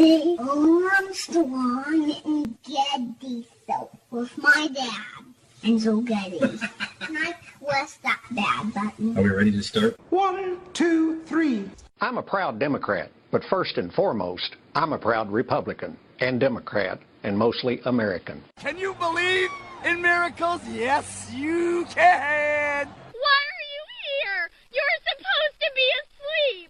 the Armstrong and Getty show with my dad and Joe Getty. and I press that bad button. Are we ready to start? One, two, three. I'm a proud Democrat, but first and foremost, I'm a proud Republican and Democrat and mostly American. Can you believe in miracles? Yes, you can. Why are you here? You're supposed to be asleep.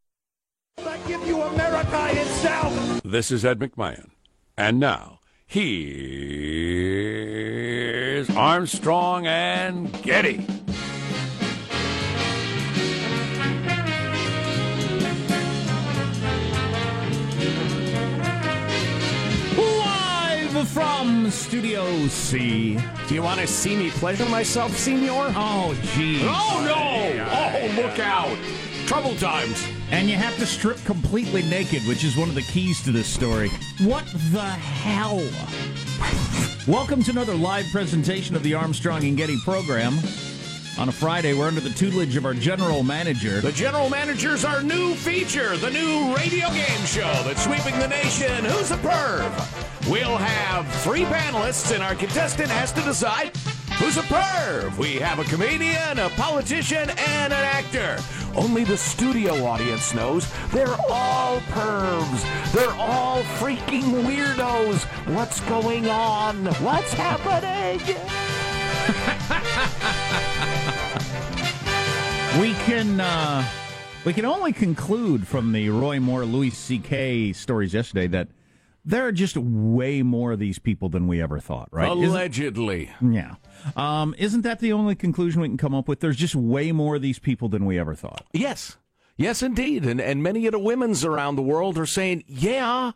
I give you America itself. This is Ed McMahon. And now, here's Armstrong and Getty. Live from Studio C. Do you want to see me pleasure myself, senor? Oh, geez. Oh, no! Oh, look out! Trouble times. And you have to strip completely naked, which is one of the keys to this story. What the hell? Welcome to another live presentation of the Armstrong and Getty program. On a Friday, we're under the tutelage of our general manager. The general manager's our new feature, the new radio game show that's sweeping the nation. Who's a perv? We'll have three panelists, and our contestant has to decide who's a perv. We have a comedian, a politician, and an actor. Only the studio audience knows they're all pervs. They're all freaking weirdos. What's going on? What's happening? we can uh, we can only conclude from the Roy Moore Louis C.K. stories yesterday that there are just way more of these people than we ever thought, right? Allegedly. Isn't, yeah. Um, isn't that the only conclusion we can come up with? There's just way more of these people than we ever thought. Yes. Yes, indeed. And, and many of the women's around the world are saying, yeah,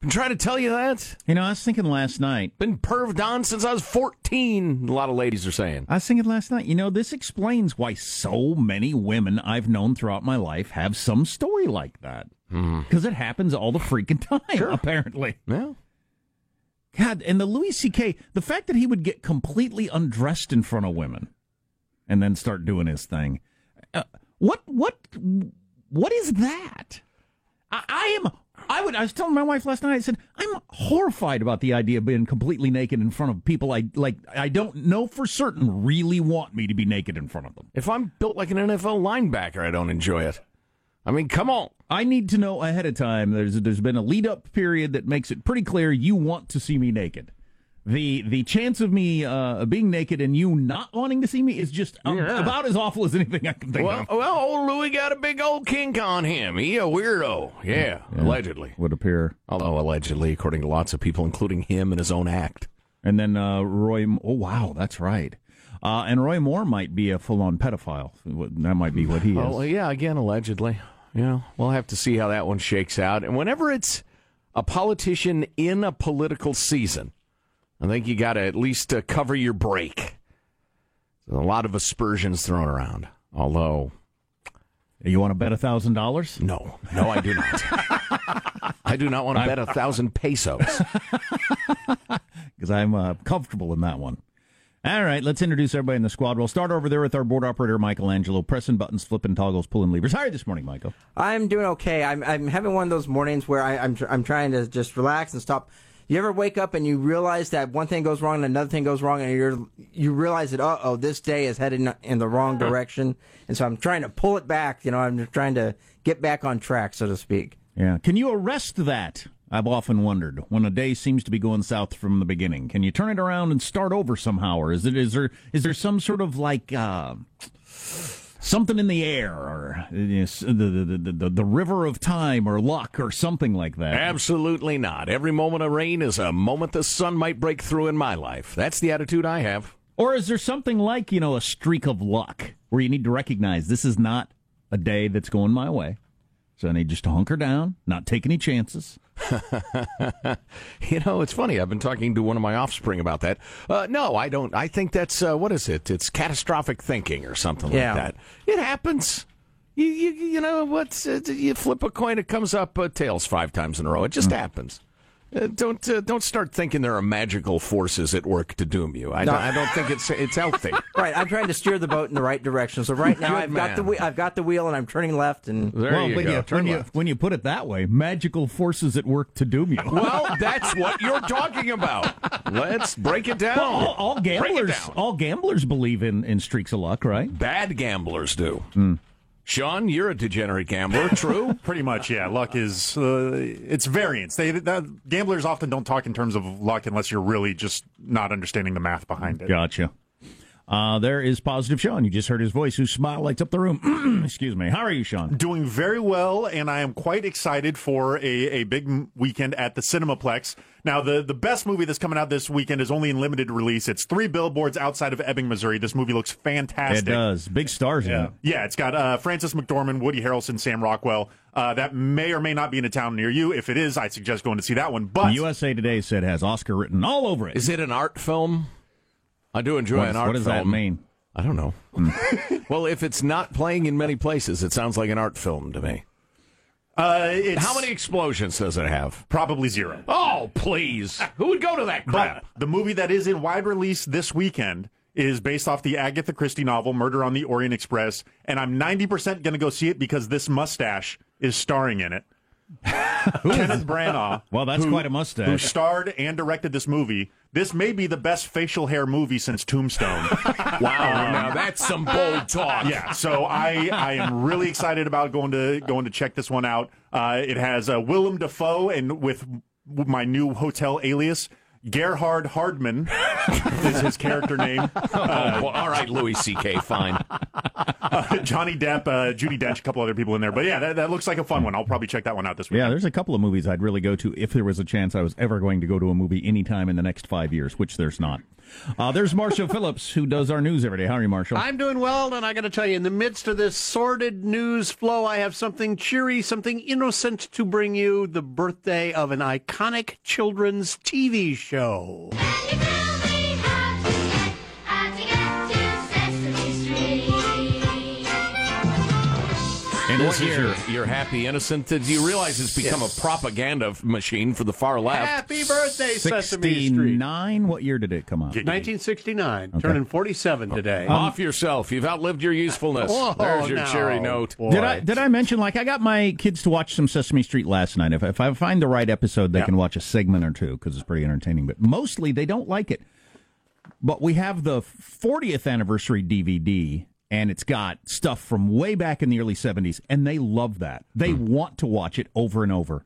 been trying to tell you that. You know, I was thinking last night. Been perved on since I was 14, a lot of ladies are saying. I was thinking last night, you know, this explains why so many women I've known throughout my life have some story like that. Because it happens all the freaking time, Sure. apparently. Yeah. God, and the Louis C.K., the fact that he would get completely undressed in front of women and then start doing his thing. Uh, what, what, what is that? I, I am, I would, I was telling my wife last night, I said, I'm horrified about the idea of being completely naked in front of people I, like, I don't know for certain really want me to be naked in front of them. If I'm built like an NFL linebacker, I don't enjoy it. I mean, come on. I need to know ahead of time. There's there's been a lead up period that makes it pretty clear you want to see me naked. The the chance of me uh, being naked and you not wanting to see me is just um, Yeah. about as awful as anything I can think Well, of. well, old Louis got a big old kink on him. He a weirdo. Yeah, allegedly. Would appear. Although allegedly, according to lots of people, including him and his own act. And then uh, Roy. Oh wow, that's right. Uh, and Roy Moore might be a full on pedophile. That might be what he is. Oh, yeah, again, allegedly. Yeah, we'll have to see how that one shakes out. And whenever it's a politician in a political season, I think you got to at least uh, cover your break. A lot of aspersions thrown around. Although, you want to bet a thousand dollars? No, no, I do not. I do not want to bet a thousand pesos. because I'm uh, comfortable in that one. All right, let's introduce everybody in the squad. We'll start over there with our board operator, Michelangelo, pressing buttons, flipping toggles, pulling levers. How are you this morning, Michael? I'm doing okay. I'm I'm having one of those mornings where I, I'm tr- I'm trying to just relax and stop. You ever wake up and you realize that one thing goes wrong and another thing goes wrong, and you're you realize that uh oh this day is headed in- in the wrong direction, and so I'm trying to pull it back. You know, I'm just trying to get back on track, so to speak. Yeah. Can you arrest that? I've often wondered when a day seems to be going south from the beginning. Can you turn it around and start over somehow, or is it is there is there some sort of like uh, something in the air, or you know, the, the, the, the, the river of time, or luck, or something like that. Absolutely not. Every moment of rain is a moment the sun might break through in my life. That's the attitude I have. Or is there something like, you know, a streak of luck where you need to recognize this is not a day that's going my way? So I need just to hunker down, not take any chances. you know, it's funny. I've been talking to one of my offspring about that. Uh, no, I don't. I think that's, uh, what is it? It's catastrophic thinking or something Yeah. like that. It happens. You, you, you know, what's, uh, you flip a coin, it comes up uh, tails five times in a row. It just happens. Uh, don't uh, don't start thinking there are magical forces at work to doom you. I, No. don't, I don't think it's it's healthy. Right, I'm trying to steer the boat in the right direction. So right now Good I've got the man. I've got the wheel and I'm turning left and well, when you, when, you, when you put it that way, magical forces at work to doom you. Well, that's what you're talking about. Let's break it down. Well, all, all gamblers, down. all gamblers believe in, in streaks of luck, right? Bad gamblers do. Hmm. Sean, you're a degenerate gambler. True. Pretty much, yeah. Luck is uh, it's variance. They that, gamblers often don't talk in terms of luck unless you're really just not understanding the math behind it. Gotcha. Uh, there is positive Sean. You just heard his voice, whose smile lights up the room. Excuse me. How are you, Sean? Doing very well, and I am quite excited for a, a big m- weekend at the Cinemaplex. Now, the, the best movie that's coming out this weekend is only in limited release. It's three billboards outside of Ebbing, Missouri. This movie looks fantastic. It does. Big stars in Yeah, it. yeah. It's got uh, Frances McDormand, Woody Harrelson, Sam Rockwell. Uh, that may or may not be in a town near you. If it is, I suggest going to see that one. But USA Today said has Oscar written all over it. Is it an art film? I do enjoy What- an art film. what does that mean? I don't know. well, if it's not playing in many places, it sounds like an art film to me. uh, it's How many explosions does it have? probably zero. Oh, please. Who would go to that crap? But the movie that is in wide release this weekend is based off the Agatha Christie novel Murder on the Orient Express, and I'm 90% going to go see it because this mustache is starring in it. Kenneth Branagh. Well, that's who- quite a mustache. Who starred and directed this movie. This may be the best facial hair movie since Tombstone. Wow, now that's some bold talk. Yeah, so I I am really excited about going to going to check this one out. Uh, it has uh, Willem Dafoe and with my new hotel alias. Gerhard Hardman is his character name. Oh, well, all right, Louis C.K., fine. Uh, Johnny Depp, uh, Judi Dench, a couple other people in there. But yeah, that, that looks like a fun one. I'll probably check that one out this week. Yeah, there's a couple of movies I'd really go to if there was a chance I was ever going to go to a movie anytime in the next five years, which there's not. Uh, there's Marshall Phillips, who does our news every day. How are you, Marshall? I'm doing well, and I got to tell you, in the midst of this sordid news flow, I have something cheery, something innocent to bring you the birthday of an iconic children's TV show. And This what is year? your- You're happy, innocent. Did you realize it's become Yes. a propaganda machine for the far left? Happy birthday, Sesame Street. 69. What year did it come out? 1969, turning 47 today. Off um, yourself. You've outlived your usefulness. Oh, There's your no. cherry note. Did I did I mention like I got my kids to watch some Sesame Street last night? If if I find the right episode, they Yeah. can watch a segment or two because it's pretty entertaining. But mostly they don't like it. But we have the 40th anniversary DVD, and it's got stuff from way back in the early 70s, and they love that. They Hmm. want to watch it over and over.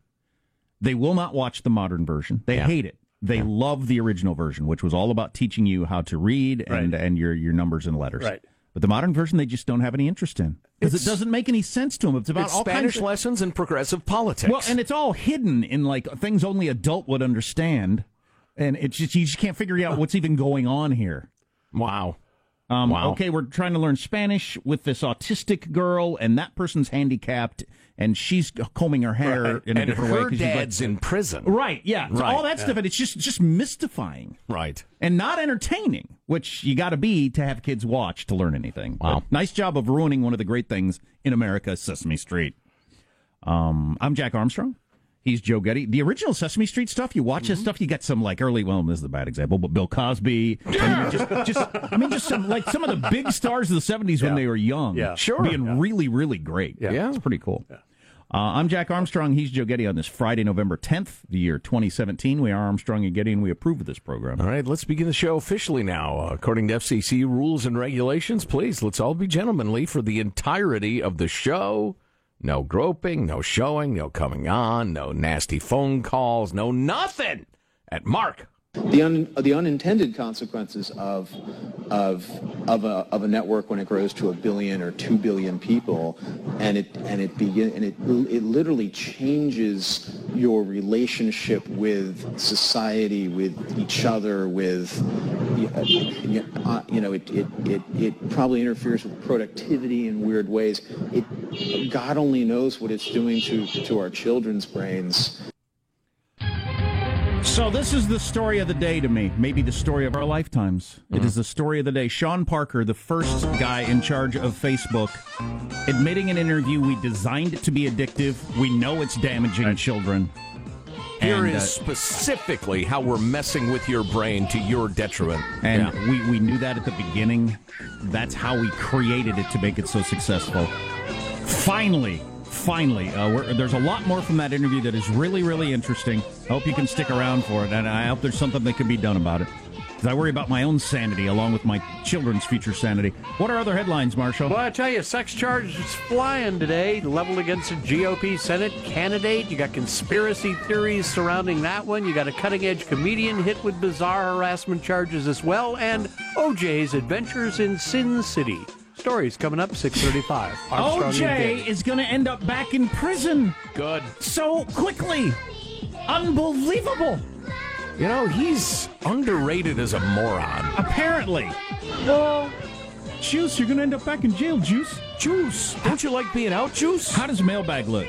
They will not watch the modern version. They Yeah. hate it. They love the original version, which was all about teaching you how to read and, Right. and your, your numbers and letters. Right. But the modern version, they just don't have any interest in because it doesn't make any sense to them. It's about It's all Spanish kinds of, lessons and progressive politics. well, and it's all hidden in like things only adult would understand, and it's just you just can't figure out what's even going on here. wow. Um, Wow. Okay, we're trying to learn Spanish with this autistic girl, and that person's handicapped, and she's combing her hair Right. in a and different way. her 'cause she's like- dad's in prison. right, yeah, So Right, all that yeah. stuff, and it's just just mystifying Right. and not entertaining, which you got to be to have kids watch to learn anything. Wow. But nice job of ruining one of the great things in America, Sesame Street. Um, I'm Jack Armstrong. He's Joe Getty. The original Sesame Street stuff, you watch this stuff, you get some like early. Well, this is a bad example, but Bill Cosby. and just, just, I mean, just some like some of the big stars of the '70s when they were young. Yeah. Sure. being really, really great. Yeah. it's pretty cool. Uh, I'm Jack Armstrong. He's Joe Getty on this Friday, November 10th, the year 2017. We are Armstrong and Getty, and we approve of this program. All right, let's begin the show officially now. Uh, according to FCC rules and regulations, please, let's all be gentlemanly for the entirety of the show. No groping, no showing, no coming on, no nasty phone calls, no nothing at Mark The, un, the unintended consequences of, of, of, a, of a network when it grows to a billion or two billion people, and it, and it, begin, and it, it literally changes your relationship with society, with each other, with, uh, you know, it, it, it, it probably interferes with productivity in weird ways. It, God only knows what it's doing to, to our children's brains. So this is the story of the day to me. Maybe the story of our lifetimes. It is the story of the day. Sean Parker, the first guy in charge of Facebook, admitting in an interview we designed it to be addictive. We know it's damaging children. Here And, is uh, specifically how we're messing with your brain to your detriment. And Yeah. we, we knew that at the beginning. That's how we created it to make it so successful. Finally, finally, uh, there's a lot more from that interview that is really, really interesting. I hope you can stick around for it, and I hope there's something that can be done about it. Because I worry about my own sanity along with my children's future sanity. What are other headlines, Marshall? Well, I tell you, sex charges flying today, leveled against a GOP Senate candidate. You got conspiracy theories surrounding that one. You got a cutting-edge comedian hit with bizarre harassment charges as well, and OJ's adventures in Sin City. Stories coming up 6:35. Armstrong and OJ is going to end up back in prison Good. so quickly. Unbelievable. You know, he's underrated as a moron. Apparently. Well, Juice, you're going to end up back in jail, Juice. Juice. Don't you like being out, Juice? How does mailbag look?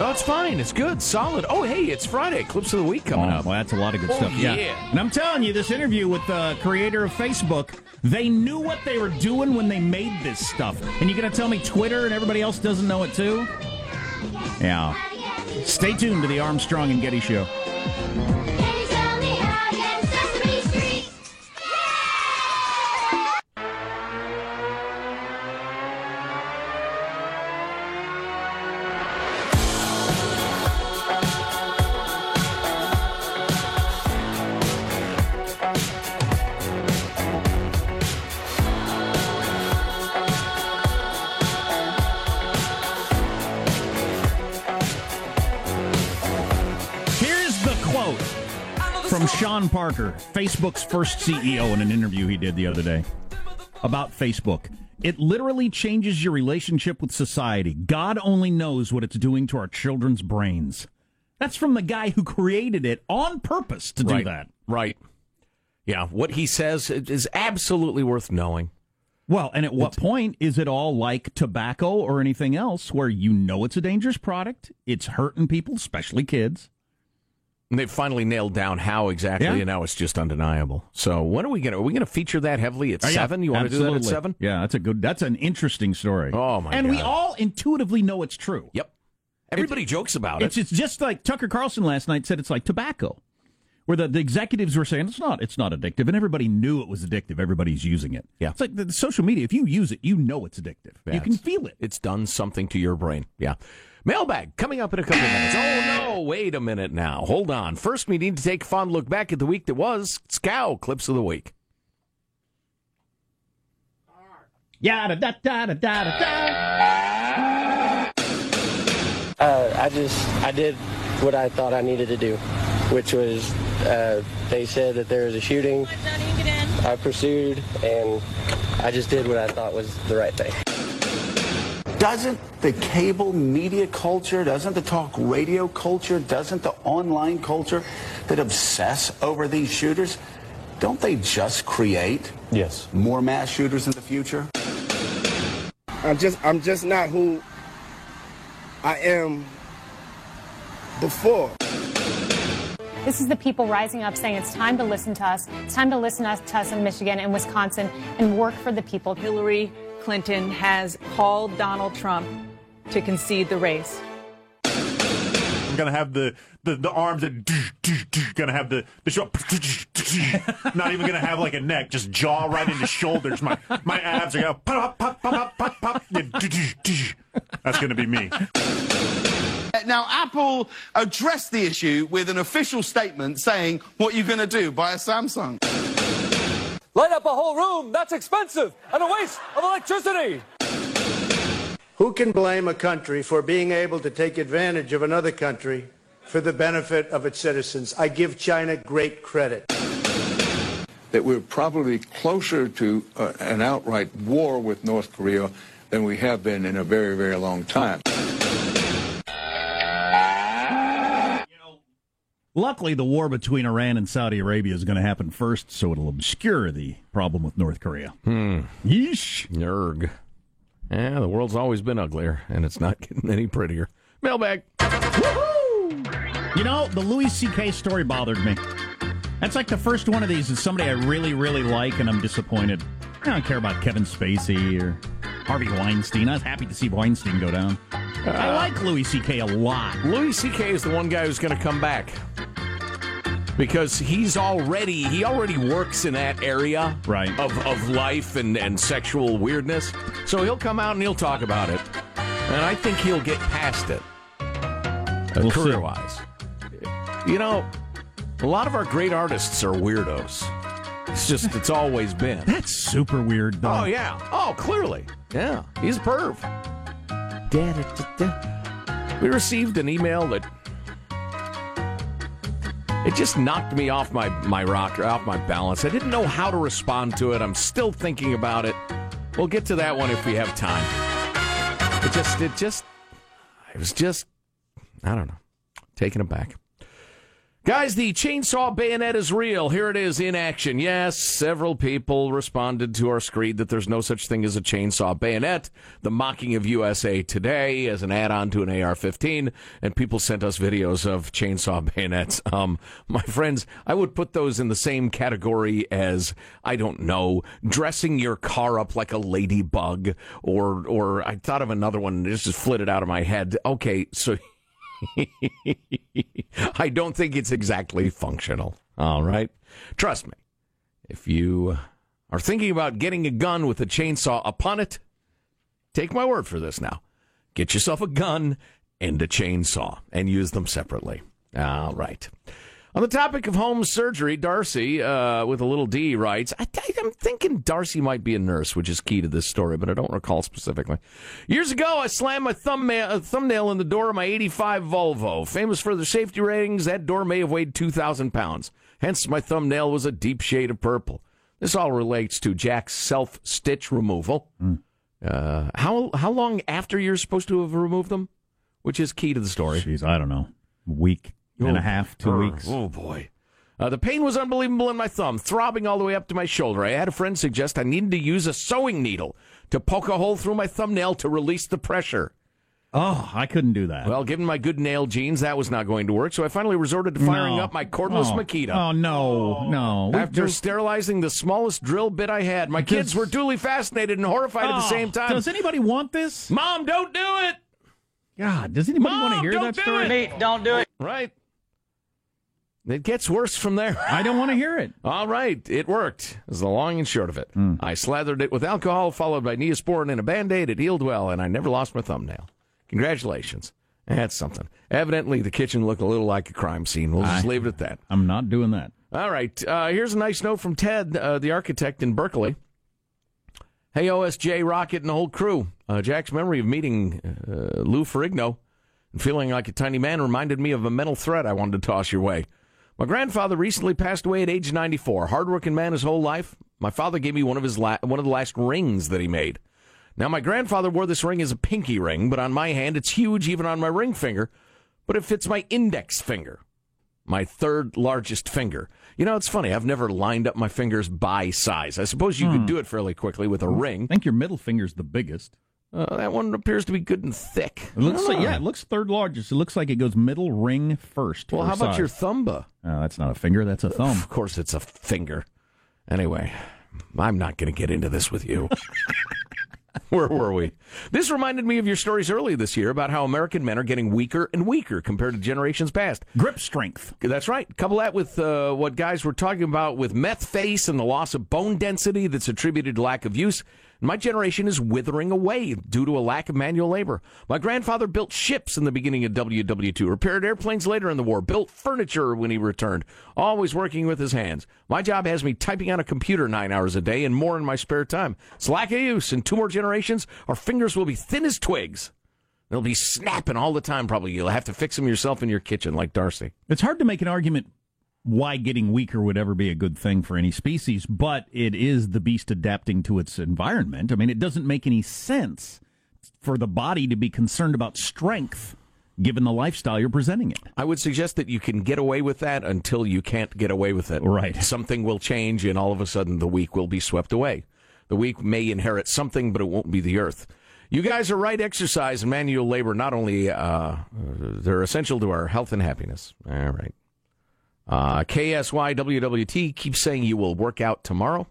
Oh, it's fine. It's good. Solid. Oh, hey, it's Friday. Clips of the week coming Oh, up. Well, that's a lot of good Oh, stuff. yeah. And I'm telling you, this interview with the creator of Facebook, they knew what they were doing when they made this stuff. And you're going to tell me Twitter and everybody else doesn't know it too? Yeah. Stay tuned to the Armstrong and Getty Show. Parker, Facebook's first CEO, in an interview he did the other day about Facebook. It literally changes your relationship with society. God only knows what it's doing to our children's brains. That's from the guy who created it on purpose to do right. that. Right. Yeah, what he says is absolutely worth knowing. Well, and at what point is it all like tobacco or anything else where you know it's a dangerous product? It's hurting people, especially kids. And they've finally nailed down how exactly, Yeah. and now it's just undeniable. So when are we going to? Are we going to feature that heavily at Oh, yeah, seven? You want to do that at seven? Yeah, that's a good. That's an interesting story. Oh my and god! we all intuitively know it's true. Yep. Everybody jokes about It's, it. it's just like Tucker Carlson last night said it's like tobacco, where the, the executives were saying it's not it's not addictive, and everybody knew it was addictive. Everybody's using it. Yeah. it's like the, the social media. If you use it, you know it's addictive. Yeah, you can feel it. It's done something to your brain. Yeah. Mailbag coming up in a couple of minutes. Oh no! Wait a minute now. Hold on. First, we need to take a fond look back at the week that was. Scow clips of the week. Yada da da da da da da. Uh, I just I did what I thought I needed to do, which was uh, they said that there was a shooting. I pursued, and I just did what I thought was the right thing. Doesn't the cable media culture, doesn't the talk radio culture, doesn't the online culture that obsess over these shooters, don't they just create yes more mass shooters in the future? I'm just I'm just not who I am before. This is the people rising up saying it's time to listen to us. It's time to listen to us, to us in Michigan and Wisconsin and work for the people. Hillary Clinton has called Donald Trump to concede the race. I'm gonna have the the, the arms that gonna have the the show. Not even gonna have like a neck, just jaw right into shoulders. My my abs are gonna pop pop pop pop pop. That's gonna be me. Now, Apple addressed the issue with an official statement saying, What are you going to do? Buy a Samsung? Light up a whole room. That's expensive and a waste of electricity. Who can blame a country for being able to take advantage of another country for the benefit of its citizens? I give China great credit. that we're probably closer to uh, an outright war with North Korea than we have been in a very, very long time. Luckily, the war between Iran and Saudi Arabia is going to happen first, so it'll obscure the problem with North Korea. Hmm. Yeesh. Nerg. Yeah, the world's always been uglier, and it's not getting any prettier. Mailbag. You know, the Louis C.K. story bothered me. That's like the first one of these is somebody I really, really like, and I'm disappointed. I don't care about Kevin Spacey or Harvey Weinstein. I was happy to see Weinstein go down. I like Louis C.K. a lot. Louis C.K. is the one guy who's going to come back because he's already he already works in that area right. of, of life and, and sexual weirdness. So he'll come out and he'll talk about it, and I think he'll get past it We'll career wise. You know, a lot of our great artists are weirdos. It's just it's always been. That's super weird, though. Oh yeah. Oh, clearly. Yeah. He's a perv. We received an email that it just knocked me off my my rocker, off my balance. I didn't know how to respond to it. I'm still thinking about it. We'll get to that one if we have time. It just it just it was just I don't know. Taken aback. Guys, the chainsaw bayonet is real. Here it is in action. Yes, several people responded to our screed that there's no such thing as a chainsaw bayonet. The mocking of USA Today as an add-on to an AR-15, and people sent us videos of chainsaw bayonets. Um, my friends, I would put those in the same category as I don't know, dressing your car up like a ladybug, or or I thought of another one. This just flitted out of my head. Okay, so. I don't think it's exactly functional. All right. Trust me. If you are thinking about getting a gun with a chainsaw upon it, take my word for this now. Get yourself a gun and a chainsaw and use them separately. All right. On the topic of home surgery, Darcy, uh, with a little D, writes, I, am thinking Darcy might be a nurse, which is key to this story, but I don't recall specifically. Years ago, I slammed my thumbnail, uh, thumbnail in the door of my 85 Volvo. Famous for the safety ratings, that door may have weighed 2,000 pounds. Hence, my thumbnail was a deep shade of purple. This all relates to Jack's self stitch removal. Uh, how, how long after you're supposed to have removed them? Which is key to the story. Jeez, I don't know. Week and a half, two Oh, weeks. Oh boy. Uh, the pain was unbelievable in my thumb, throbbing all the way up to my shoulder. I had a friend suggest I needed to use a sewing needle to poke a hole through my thumbnail to release the pressure. Oh, I couldn't do that. Well, given my good nail genes, that was not going to work, so I finally resorted to firing No. up my cordless Oh. Makita. Oh, no, no. We- After there's- sterilizing the smallest drill bit I had, my kids were duly fascinated and horrified at the Oh, same time. Does anybody want this? Mom, don't do it! God, does anybody Mom, want to hear don't that do story? it! Nate, don't do it. Right. It gets worse from there. I don't want to hear it. All right, it worked. Is the long and short of it. Hmm. I slathered it with alcohol, followed by Neosporin and a Band-Aid. It healed well, and I never lost my thumbnail. Congratulations. That's something. Evidently, the kitchen looked a little like a crime scene. We'll just I- leave it at that. I'm not doing that. All right. Uh, here's a nice note from Ted, uh, the architect in Berkeley. Hey, OSJ, Rocket, and the whole crew. Uh, Jack's memory of meeting uh, Lou Ferrigno and feeling like a tiny man reminded me of a mental threat I wanted to toss your way. My grandfather recently passed away at age 94. Hardworking man his whole life. My father gave me one of his la- one of the last rings that he made. Now, my grandfather wore this ring as a pinky ring, but on my hand, it's huge even on my ring finger, but it fits my index finger, my third largest finger. You know, it's funny. I've never lined up my fingers by size. I suppose you Hmm. could do it fairly quickly with a ring. I think your middle finger's the biggest. Uh, that one appears to be good and thick. It looks like Ah. yeah, it looks third largest. It looks like it goes middle ring first. Well, how about your thumba? Uh, that's not a finger. That's a thumb. Of course, it's a finger. Anyway, I'm not going to get into this with you. Where were we? This reminded me of your stories early this year about how American men are getting weaker and weaker compared to generations past. Grip strength. That's right. Couple that with uh, what guys were talking about with meth face and the loss of bone density that's attributed to lack of use. My generation is withering away due to a lack of manual labor. My grandfather built ships in the beginning of WW2, repaired airplanes later in the war, built furniture when he returned, always working with his hands. My job has me typing on a computer nine hours a day and more in my spare time. It's lack of use. In two more generations, our fingers will be thin as twigs. They'll be snapping all the time, probably. You'll have to fix them yourself in your kitchen, like Darcy. It's hard to make an argument why getting weaker would ever be a good thing for any species, but it is the beast adapting to its environment. I mean, it doesn't make any sense for the body to be concerned about strength given the lifestyle you're presenting it. I would suggest that you can get away with that until you can't get away with it. Right. Something will change, and all of a sudden the weak will be swept away. The weak may inherit something, but it won't be the earth. You guys are right. Exercise and manual labor not only uh, they're essential to our health and happiness. All right. Uh, KSY WWT keeps saying you will work out tomorrow.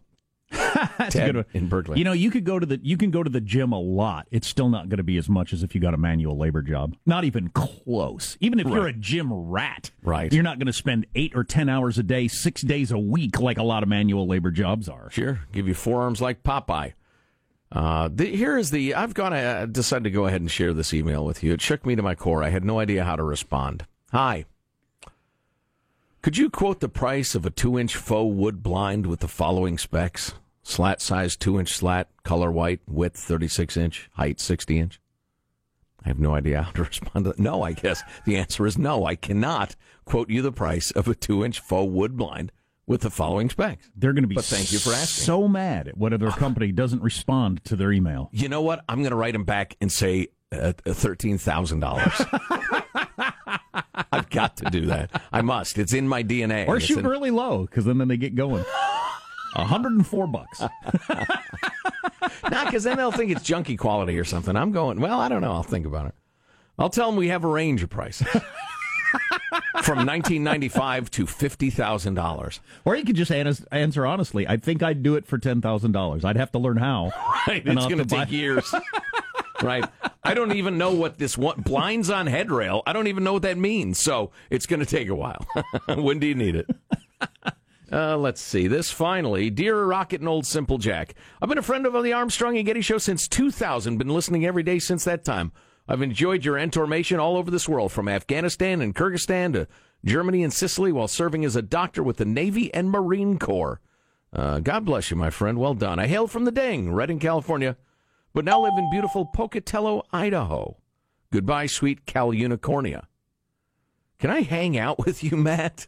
That's Ted a good one. in Berkeley. You know, you could go to the you can go to the gym a lot. It's still not going to be as much as if you got a manual labor job. Not even close. Even if you're a gym rat, Right. You're not going to spend eight or ten hours a day, six days a week, like a lot of manual labor jobs are. Sure, give you forearms like Popeye. Uh, the, here is the. I've gone. Uh, decide to go ahead and share this email with you. It shook me to my core. I had no idea how to respond. Hi. Could you quote the price of a two-inch faux wood blind with the following specs: slat size, two-inch slat, color white, width thirty-six inch, height sixty inch? I have no idea how to respond to that. No, I guess the answer is no. I cannot quote you the price of a two-inch faux wood blind with the following specs. They're going to be But thank you for asking. so mad at whatever company doesn't respond to their email. You know what? I'm going to write them back and say uh, thirteen thousand dollars. I've got to do that. I must. It's in my DNA. Or shoot in- really low because then, then they get going. 104 bucks. Not because then they'll think it's junky quality or something. I'm going. Well, I don't know. I'll think about it. I'll tell them we have a range of prices from 1995 to fifty thousand dollars. Or you could just an- answer honestly. I think I'd do it for ten thousand dollars. I'd have to learn how. Right. It's going to buy- take years. Right. I don't even know what this one blinds on headrail. I don't even know what that means. So it's going to take a while. when do you need it? Uh, let's see. This finally, dear Rocket and Old Simple Jack. I've been a friend of the Armstrong and Getty Show since 2000. Been listening every day since that time. I've enjoyed your information all over this world, from Afghanistan and Kyrgyzstan to Germany and Sicily, while serving as a doctor with the Navy and Marine Corps. Uh, God bless you, my friend. Well done. I hail from the Dang, Redding, California, but now live in beautiful Pocatello, Idaho. Goodbye, sweet Cal Unicornia. Can I hang out with you, Matt?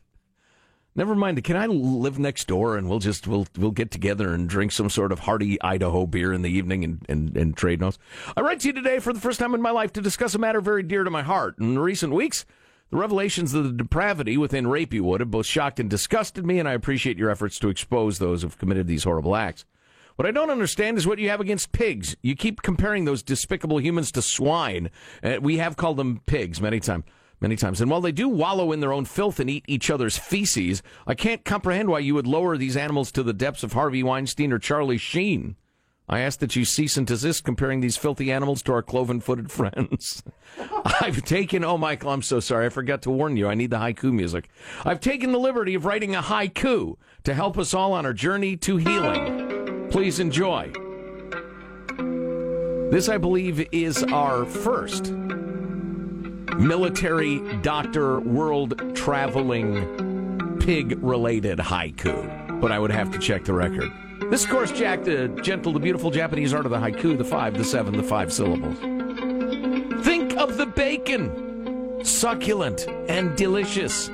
Never mind. Can I live next door and we'll just we'll we'll get together and drink some sort of hearty Idaho beer in the evening and, and, and trade notes? I write to you today for the first time in my life to discuss a matter very dear to my heart. In recent weeks, the revelations of the depravity within Rapeywood have both shocked and disgusted me, and I appreciate your efforts to expose those who've committed these horrible acts. What I don't understand is what you have against pigs. You keep comparing those despicable humans to swine. Uh, we have called them pigs many times. Many times. And while they do wallow in their own filth and eat each other's feces, I can't comprehend why you would lower these animals to the depths of Harvey Weinstein or Charlie Sheen. I ask that you cease and desist comparing these filthy animals to our cloven footed friends. I've taken, oh, Michael, I'm so sorry. I forgot to warn you. I need the haiku music. I've taken the liberty of writing a haiku to help us all on our journey to healing. Please enjoy. This, I believe, is our first military doctor world traveling pig related haiku, but I would have to check the record. This, course, Jack, the gentle, the beautiful Japanese art of the haiku, the five, the seven, the five syllables. Think of the bacon, succulent and delicious.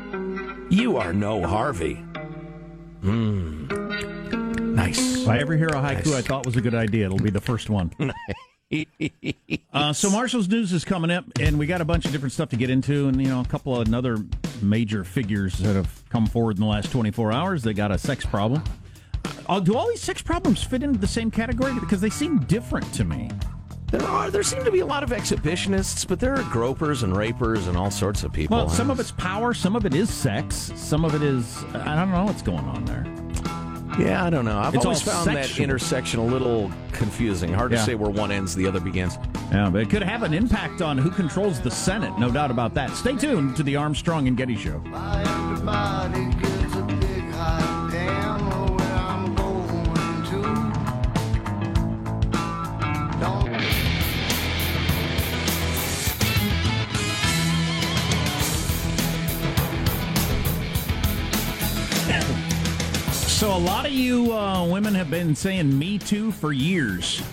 You are no Harvey. Mmm. Nice. If I ever hear a haiku I thought was a good idea, it'll be the first one. Uh, so Marshall's news is coming up, and we got a bunch of different stuff to get into, and you know a couple of other major figures that have come forward in the last 24 hours. They got a sex problem. Uh, do all these sex problems fit into the same category? Because they seem different to me. There are there seem to be a lot of exhibitionists, but there are gropers and rapers and all sorts of people. Well, some of it's power, some of it is sex, some of it is I don't know what's going on there. Yeah, I don't know. I've It's always found sexual. that intersection a little confusing. Hard to say where one ends, the other begins. Yeah, but it could have an impact on who controls the Senate, no doubt about that. Stay tuned to the Armstrong and Getty Show. Lot of you uh, women have been saying "me too" for years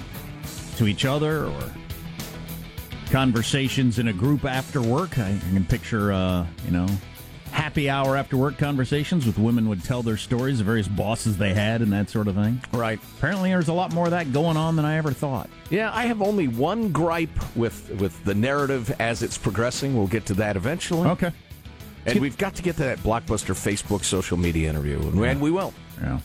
to each other or conversations in a group after work. I, I can picture, uh, you know, happy hour after work conversations with women would tell their stories of various bosses they had and that sort of thing. Right. Apparently, there's a lot more of that going on than I ever thought. Yeah, I have only one gripe with with the narrative as it's progressing. We'll get to that eventually. Okay. And we've got to get to that blockbuster Facebook social media interview, and, and we will. Yeah.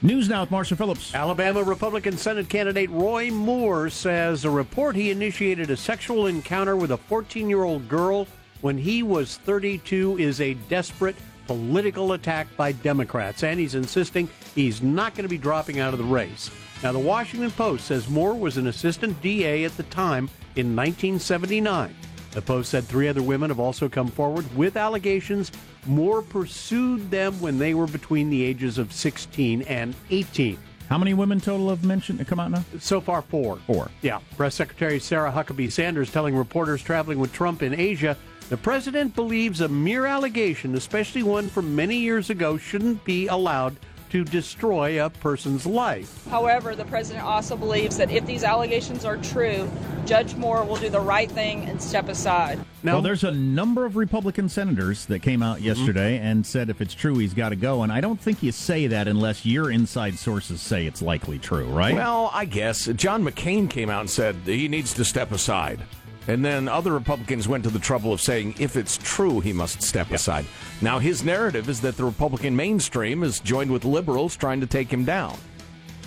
News now with Marshall Phillips. Alabama Republican Senate candidate Roy Moore says a report he initiated a sexual encounter with a 14 year old girl when he was 32 is a desperate political attack by Democrats, and he's insisting he's not going to be dropping out of the race. Now, the Washington Post says Moore was an assistant DA at the time in 1979. The Post said three other women have also come forward with allegations. Moore pursued them when they were between the ages of 16 and 18. How many women total have mentioned come out now? So far, four. Four. Yeah. Press Secretary Sarah Huckabee Sanders telling reporters traveling with Trump in Asia the president believes a mere allegation, especially one from many years ago, shouldn't be allowed to destroy a person's life. However, the president also believes that if these allegations are true, Judge Moore will do the right thing and step aside. well, there's a number of Republican senators that came out mm-hmm. yesterday and said if it's true, he's got to go. And I don't think you say that unless your inside sources say it's likely true, right? Well, I guess John McCain came out and said he needs to step aside. And then other Republicans went to the trouble of saying if it's true, he must step aside. Now, his narrative is that the Republican mainstream is joined with liberals trying to take him down.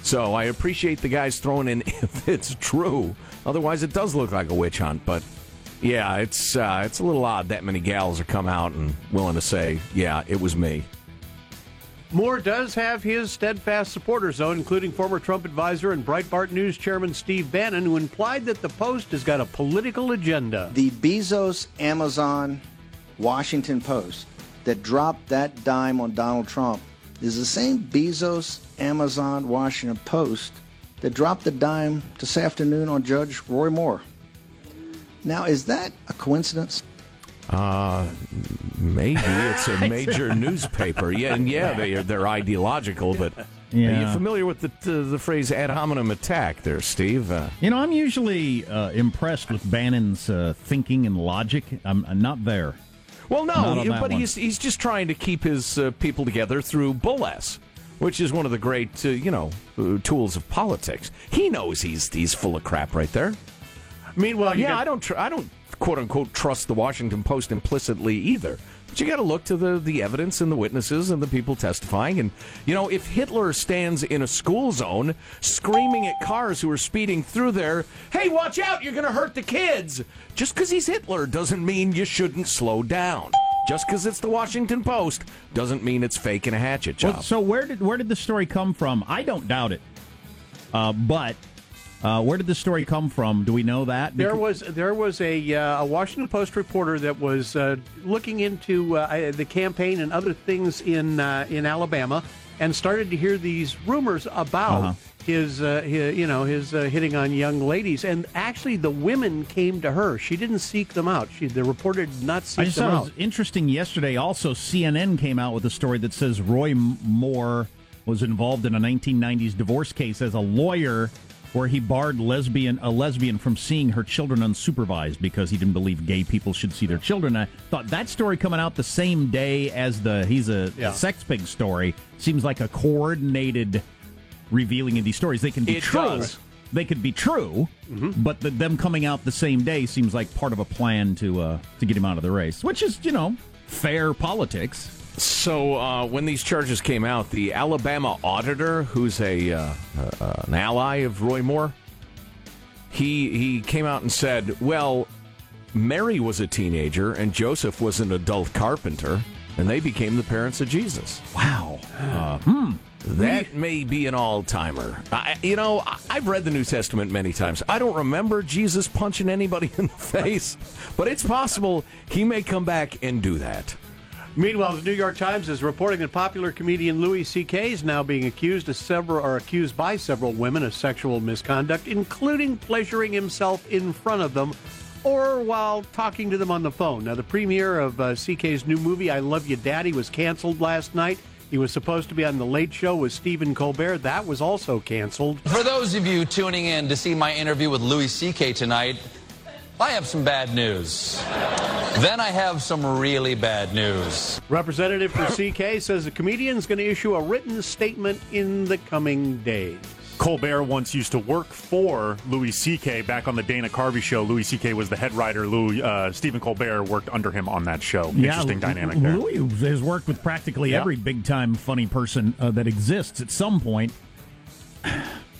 So I appreciate the guys throwing in if it's true. Otherwise, it does look like a witch hunt. But yeah, it's uh, it's a little odd that many gals are come out and willing to say, yeah, it was me. Moore does have his steadfast supporters, though, including former Trump advisor and Breitbart News chairman Steve Bannon, who implied that the Post has got a political agenda. The Bezos Amazon Washington Post that dropped that dime on Donald Trump is the same Bezos Amazon Washington Post that dropped the dime this afternoon on Judge Roy Moore. Now, is that a coincidence? Uh, maybe it's a major newspaper. Yeah, and yeah, they are, they're ideological, but are you familiar with the, the the phrase ad hominem attack there, Steve? Uh, You know, I'm usually uh, impressed with Bannon's uh, thinking and logic. I'm, I'm not there. well, no, on that but one. he's he's just trying to keep his uh, people together through bulless, which is one of the great uh, you know uh, tools of politics. He knows he's he's full of crap right there. Meanwhile, you yeah, got- I don't tr- I don't quote unquote trust the Washington Post implicitly either. But you got to look to the the evidence and the witnesses and the people testifying. And you know, if Hitler stands in a school zone screaming at cars who are speeding through there, "Hey, watch out! You're going to hurt the kids!" Just because he's Hitler doesn't mean you shouldn't slow down. Just because it's the Washington Post doesn't mean it's fake and a hatchet job. Well, so where did where did the story come from? I don't doubt it, uh, but uh, where did the story come from? Do we know that? There was there was a, uh, a Washington Post reporter that was uh, looking into uh, the campaign and other things in uh, in Alabama, and started to hear these rumors about Uh-huh. his, uh, his you know his uh, hitting on young ladies, and actually the women came to her. She didn't seek them out. She the reporter did not I seek just them thought it was interesting yesterday. Also, CNN came out with a story that says Roy Moore was involved in a 1990s divorce case as a lawyer, where he barred lesbian a lesbian from seeing her children unsupervised because he didn't believe gay people should see their children. I thought that story coming out the same day as the he's a Yeah. sex pig story seems like a coordinated revealing of these stories. They can be It true. does. They could be true, but the, them coming out the same day seems like part of a plan to uh, to get him out of the race, which is you know fair politics. So uh, when these charges came out, the Alabama auditor, who's a uh, uh, an ally of Roy Moore, he he came out and said, "Well, Mary was a teenager and Joseph was an adult carpenter, and they became the parents of Jesus." Wow. Uh, hmm. That may be an all timer. You know, I've read the New Testament many times. I don't remember Jesus punching anybody in the face, but it's possible he may come back and do that. Meanwhile, the New York Times is reporting that popular comedian Louis C.K. is now being accused of several or accused by several women of sexual misconduct, including pleasuring himself in front of them or while talking to them on the phone. Now, the premiere of uh, C.K.'s new movie, I Love You Daddy, was canceled last night. He was supposed to be on The Late Show with Stephen Colbert. That was also canceled. For those of you tuning in to see my interview with Louis C.K. tonight, I have some bad news. Then I have some really bad news. Representative for CK says the comedian's going to issue a written statement in the coming days. Colbert once used to work for Louis C.K. back on the Dana Carvey show. Louis C.K. was the head writer. Louis uh, Stephen Colbert worked under him on that show. Interesting dynamic there. Louis has worked with practically Yeah. every big time funny person uh, that exists at some point.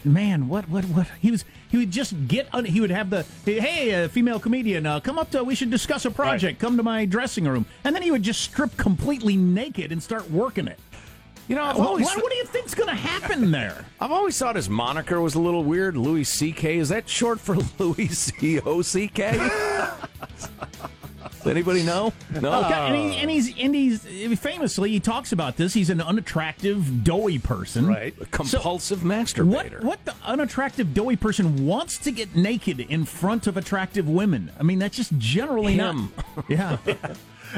Man, what, what, what? He was. He would just get. Un- he would have the hey, uh, female comedian, uh, come up to. We should discuss a project. Come to my dressing room, and then he would just strip completely naked and start working it. You know, I've what, always- what, what do you think's going to happen there? I've always thought his moniker was a little weird. Louis C.K. Is that short for Louis C O C K? Anybody know? No. Okay, and, he, and he's and he's famously he talks about this. He's an unattractive, doughy person, Right. A compulsive What masturbator. what the unattractive, doughy person wants to get naked in front of attractive women? I mean, that's just generally Him. not. Yeah.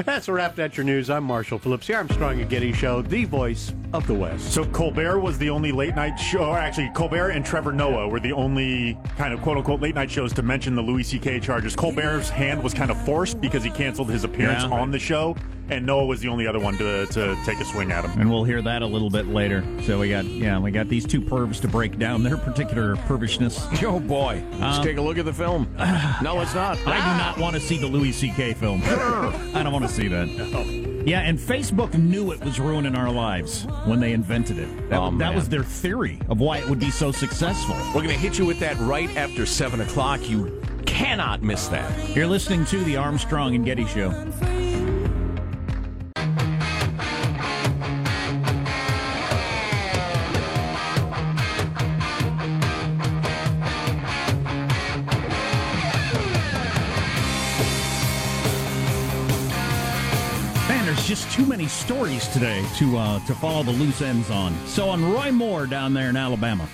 That's a wrap. That's your news. I'm Marshall Phillips, the Armstrong and Getty Show, the voice of the West. So Colbert was the only late night show. Or actually, Colbert and Trevor Noah were the only kind of quote unquote late night shows to mention the Louis C.K. charges. Colbert's hand was kind of forced because he canceled his appearance Yeah. on the show, and Noah was the only other one to, to take a swing at him. And we'll hear that a little bit later. So we got yeah, we got these two pervs to break down their particular pervishness. Oh boy, let's Um, take a look at the film. no, it's not. I do not want to see the Louis C.K. film. I don't want to see that. Yeah, and Facebook knew it was ruining our lives when they invented it. That, Oh, that was their theory of why it would be so successful. We're going to hit you with that right after 7 o'clock. You cannot miss that. You're listening to the Armstrong and Getty Show. Stories today to uh, to follow the loose ends on. So on Roy Moore down there in Alabama,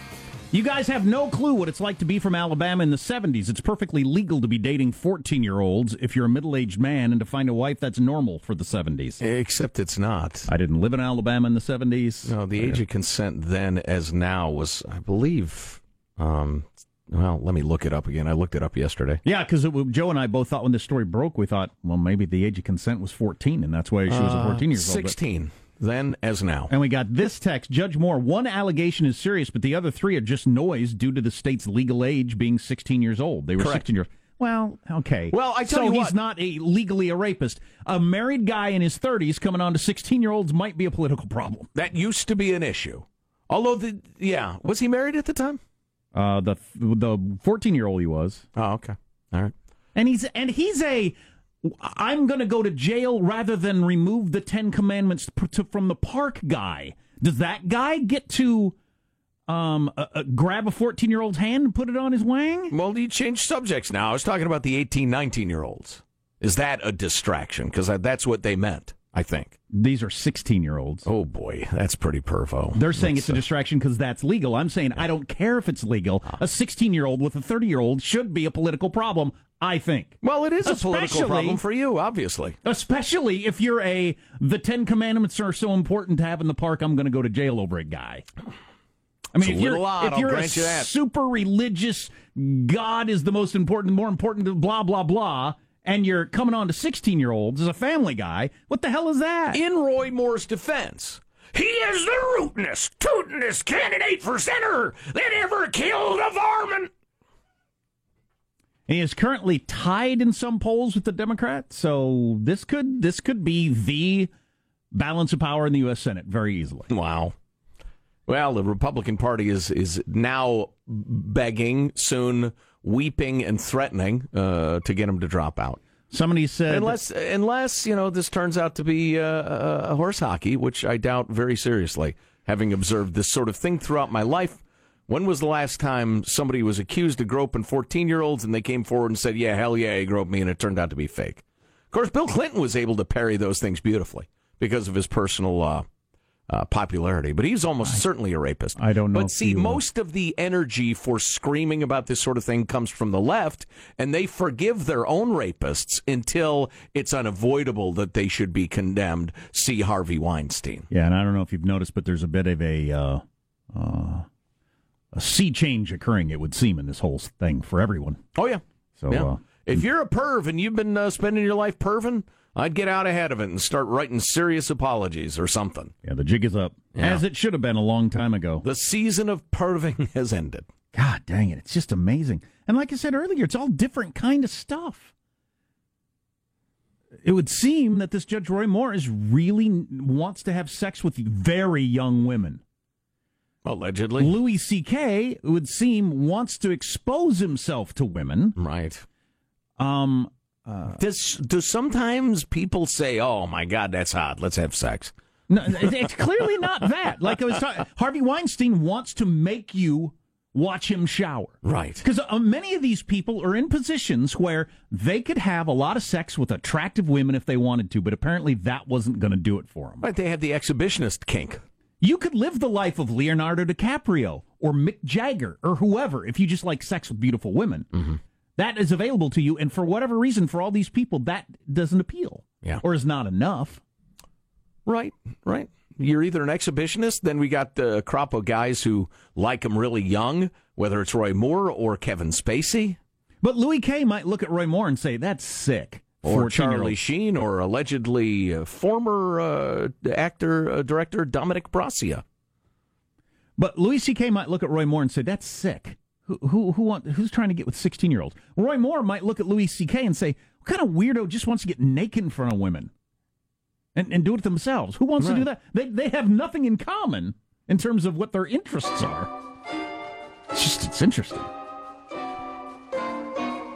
you guys have no clue what it's like to be from Alabama in the 70s. It's perfectly legal to be dating 14 year olds if you're a middle aged man, and to find a wife that's normal for the 70s. Except it's not. I didn't live in Alabama in the 70s. No, the age of consent then as now was, I believe, um, well, let me look it up again. I looked it up yesterday. Yeah, because Joe and I both thought when this story broke, we thought, well, maybe the age of consent was 14, and that's why she was a Uh, 14 years old. But- 16 then as now. And we got this text Judge Moore, one allegation is serious, but the other three are just noise due to the state's legal age being 16 years old. They were Correct. 16 years old. Well, okay. Well, I tell so you he's not a legally a rapist. A married guy in his 30s coming on to 16 year olds might be a political problem. That used to be an issue. Although the yeah, was he married at the time? Uh, the the 14 year old he was. Oh, okay. All right. And he's and he's a I'm going to go to jail rather than remove the 10 commandments to, from the park guy. Does that guy get to um uh, uh, grab a 14 year old's hand and put it on his wang? Well, you changed subjects now. I was talking about the 18, 19 year olds. Is that a distraction? Because that's what they meant, I think. These are 16 year olds. Oh, boy. That's pretty pervo. They're saying it's a distraction because that's legal. I'm saying I don't care if it's legal. Ah. A 16 year old with a 30 year old should be a political problem, I think. Well, it is a political problem for you, obviously. Especially if you're a the Ten Commandments are so important to have in the park, I'm going to go to jail over it guy. I mean, It's if you're, odd, if you're a you super religious, God is the most important, more important, than blah blah blah, and you're coming on to 16 year olds as a family guy, what the hell is that? In Roy Moore's defense, he is the rootinest, tootinest candidate for senator that ever killed a varmint. He is currently tied in some polls with the Democrats, so this could this could be the balance of power in the U.S. Senate very easily. Wow. Well, the Republican Party is is now begging, soon weeping and threatening uh, to get him to drop out. Somebody said Unless, unless you know, this turns out to be uh, a horse hockey, which I doubt very seriously. Having observed this sort of thing throughout my life, when was the last time somebody was accused of groping fourteen-year-olds and they came forward and said, "Yeah, hell yeah, he groped me," and it turned out to be fake? Of course, Bill Clinton was able to parry those things beautifully because of his personal uh, uh, popularity, but he's almost certainly a rapist. I don't know But see, most of the energy for screaming about this sort of thing comes from the left, and they forgive their own rapists until it's unavoidable that they should be condemned. See Harvey Weinstein. Yeah, and I don't know if you've noticed, but there's a bit of a uh, uh, a sea change occurring. It would seem in this whole thing for everyone. Oh yeah. So Yeah. uh, If you're a perv and you've been uh, spending your life perving, I'd get out ahead of it and start writing serious apologies or something. Yeah, the jig is up, Yeah. as it should have been a long time ago. The season of perving has ended. God dang it, it's just amazing. And like I said earlier, it's all different kind of stuff. It would seem that this Judge Roy Moore is really wants to have sex with very young women. Allegedly. Louis C.K. it would seem wants to expose himself to women. Right. Um. Uh, Does do sometimes people say, "Oh my God, that's hot. Let's have sex." No, it's clearly not that. Like I was talking, Harvey Weinstein wants to make you watch him shower. Right. Because uh, many of these people are in positions where they could have a lot of sex with attractive women if they wanted to, but apparently that wasn't going to do it for them. Right. They have the exhibitionist kink. You could live the life of Leonardo DiCaprio or Mick Jagger or whoever if you just like sex with beautiful women. Mm-hmm. That is available to you, and for whatever reason, for all these people, that doesn't appeal. Yeah. Or is not enough. Right. Right. You're either an exhibitionist, then we got the crop of guys who like them really young, whether it's Roy Moore or Kevin Spacey But Louis K might look at Roy Moore and say, that's sick. or Charlie Sheen or allegedly uh, former uh, actor uh, director Dominick Brascia. But Louis C.K. might look at Roy Moore and say, "That's sick. Who who who want, who's trying to get with sixteen year olds?" Roy Moore might look at Louis C.K. and say, "What kind of weirdo just wants to get naked in front of women and and do it themselves? Who wants to do that? They they have nothing in common in terms of what their interests are. It's just it's interesting."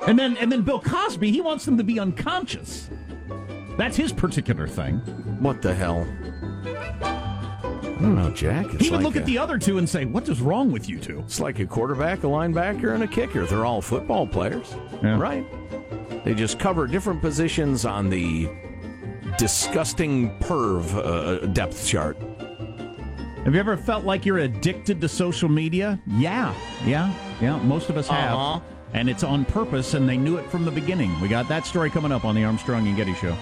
And then and then Bill Cosby, he wants them to be unconscious. That's his particular thing. What the hell? I don't know, Jack. It's he would like look a- at the other two and say, "What is wrong with you two? It's like a quarterback, a linebacker, and a kicker. They're all football players, Yeah. right? They just cover different positions on the disgusting perv uh, depth chart. Have you ever felt like you're addicted to social media? Yeah, yeah, yeah. Most of us have. Uh-huh. And it's on purpose, and they knew it from the beginning. We got that story coming up on the Armstrong and Getty Show.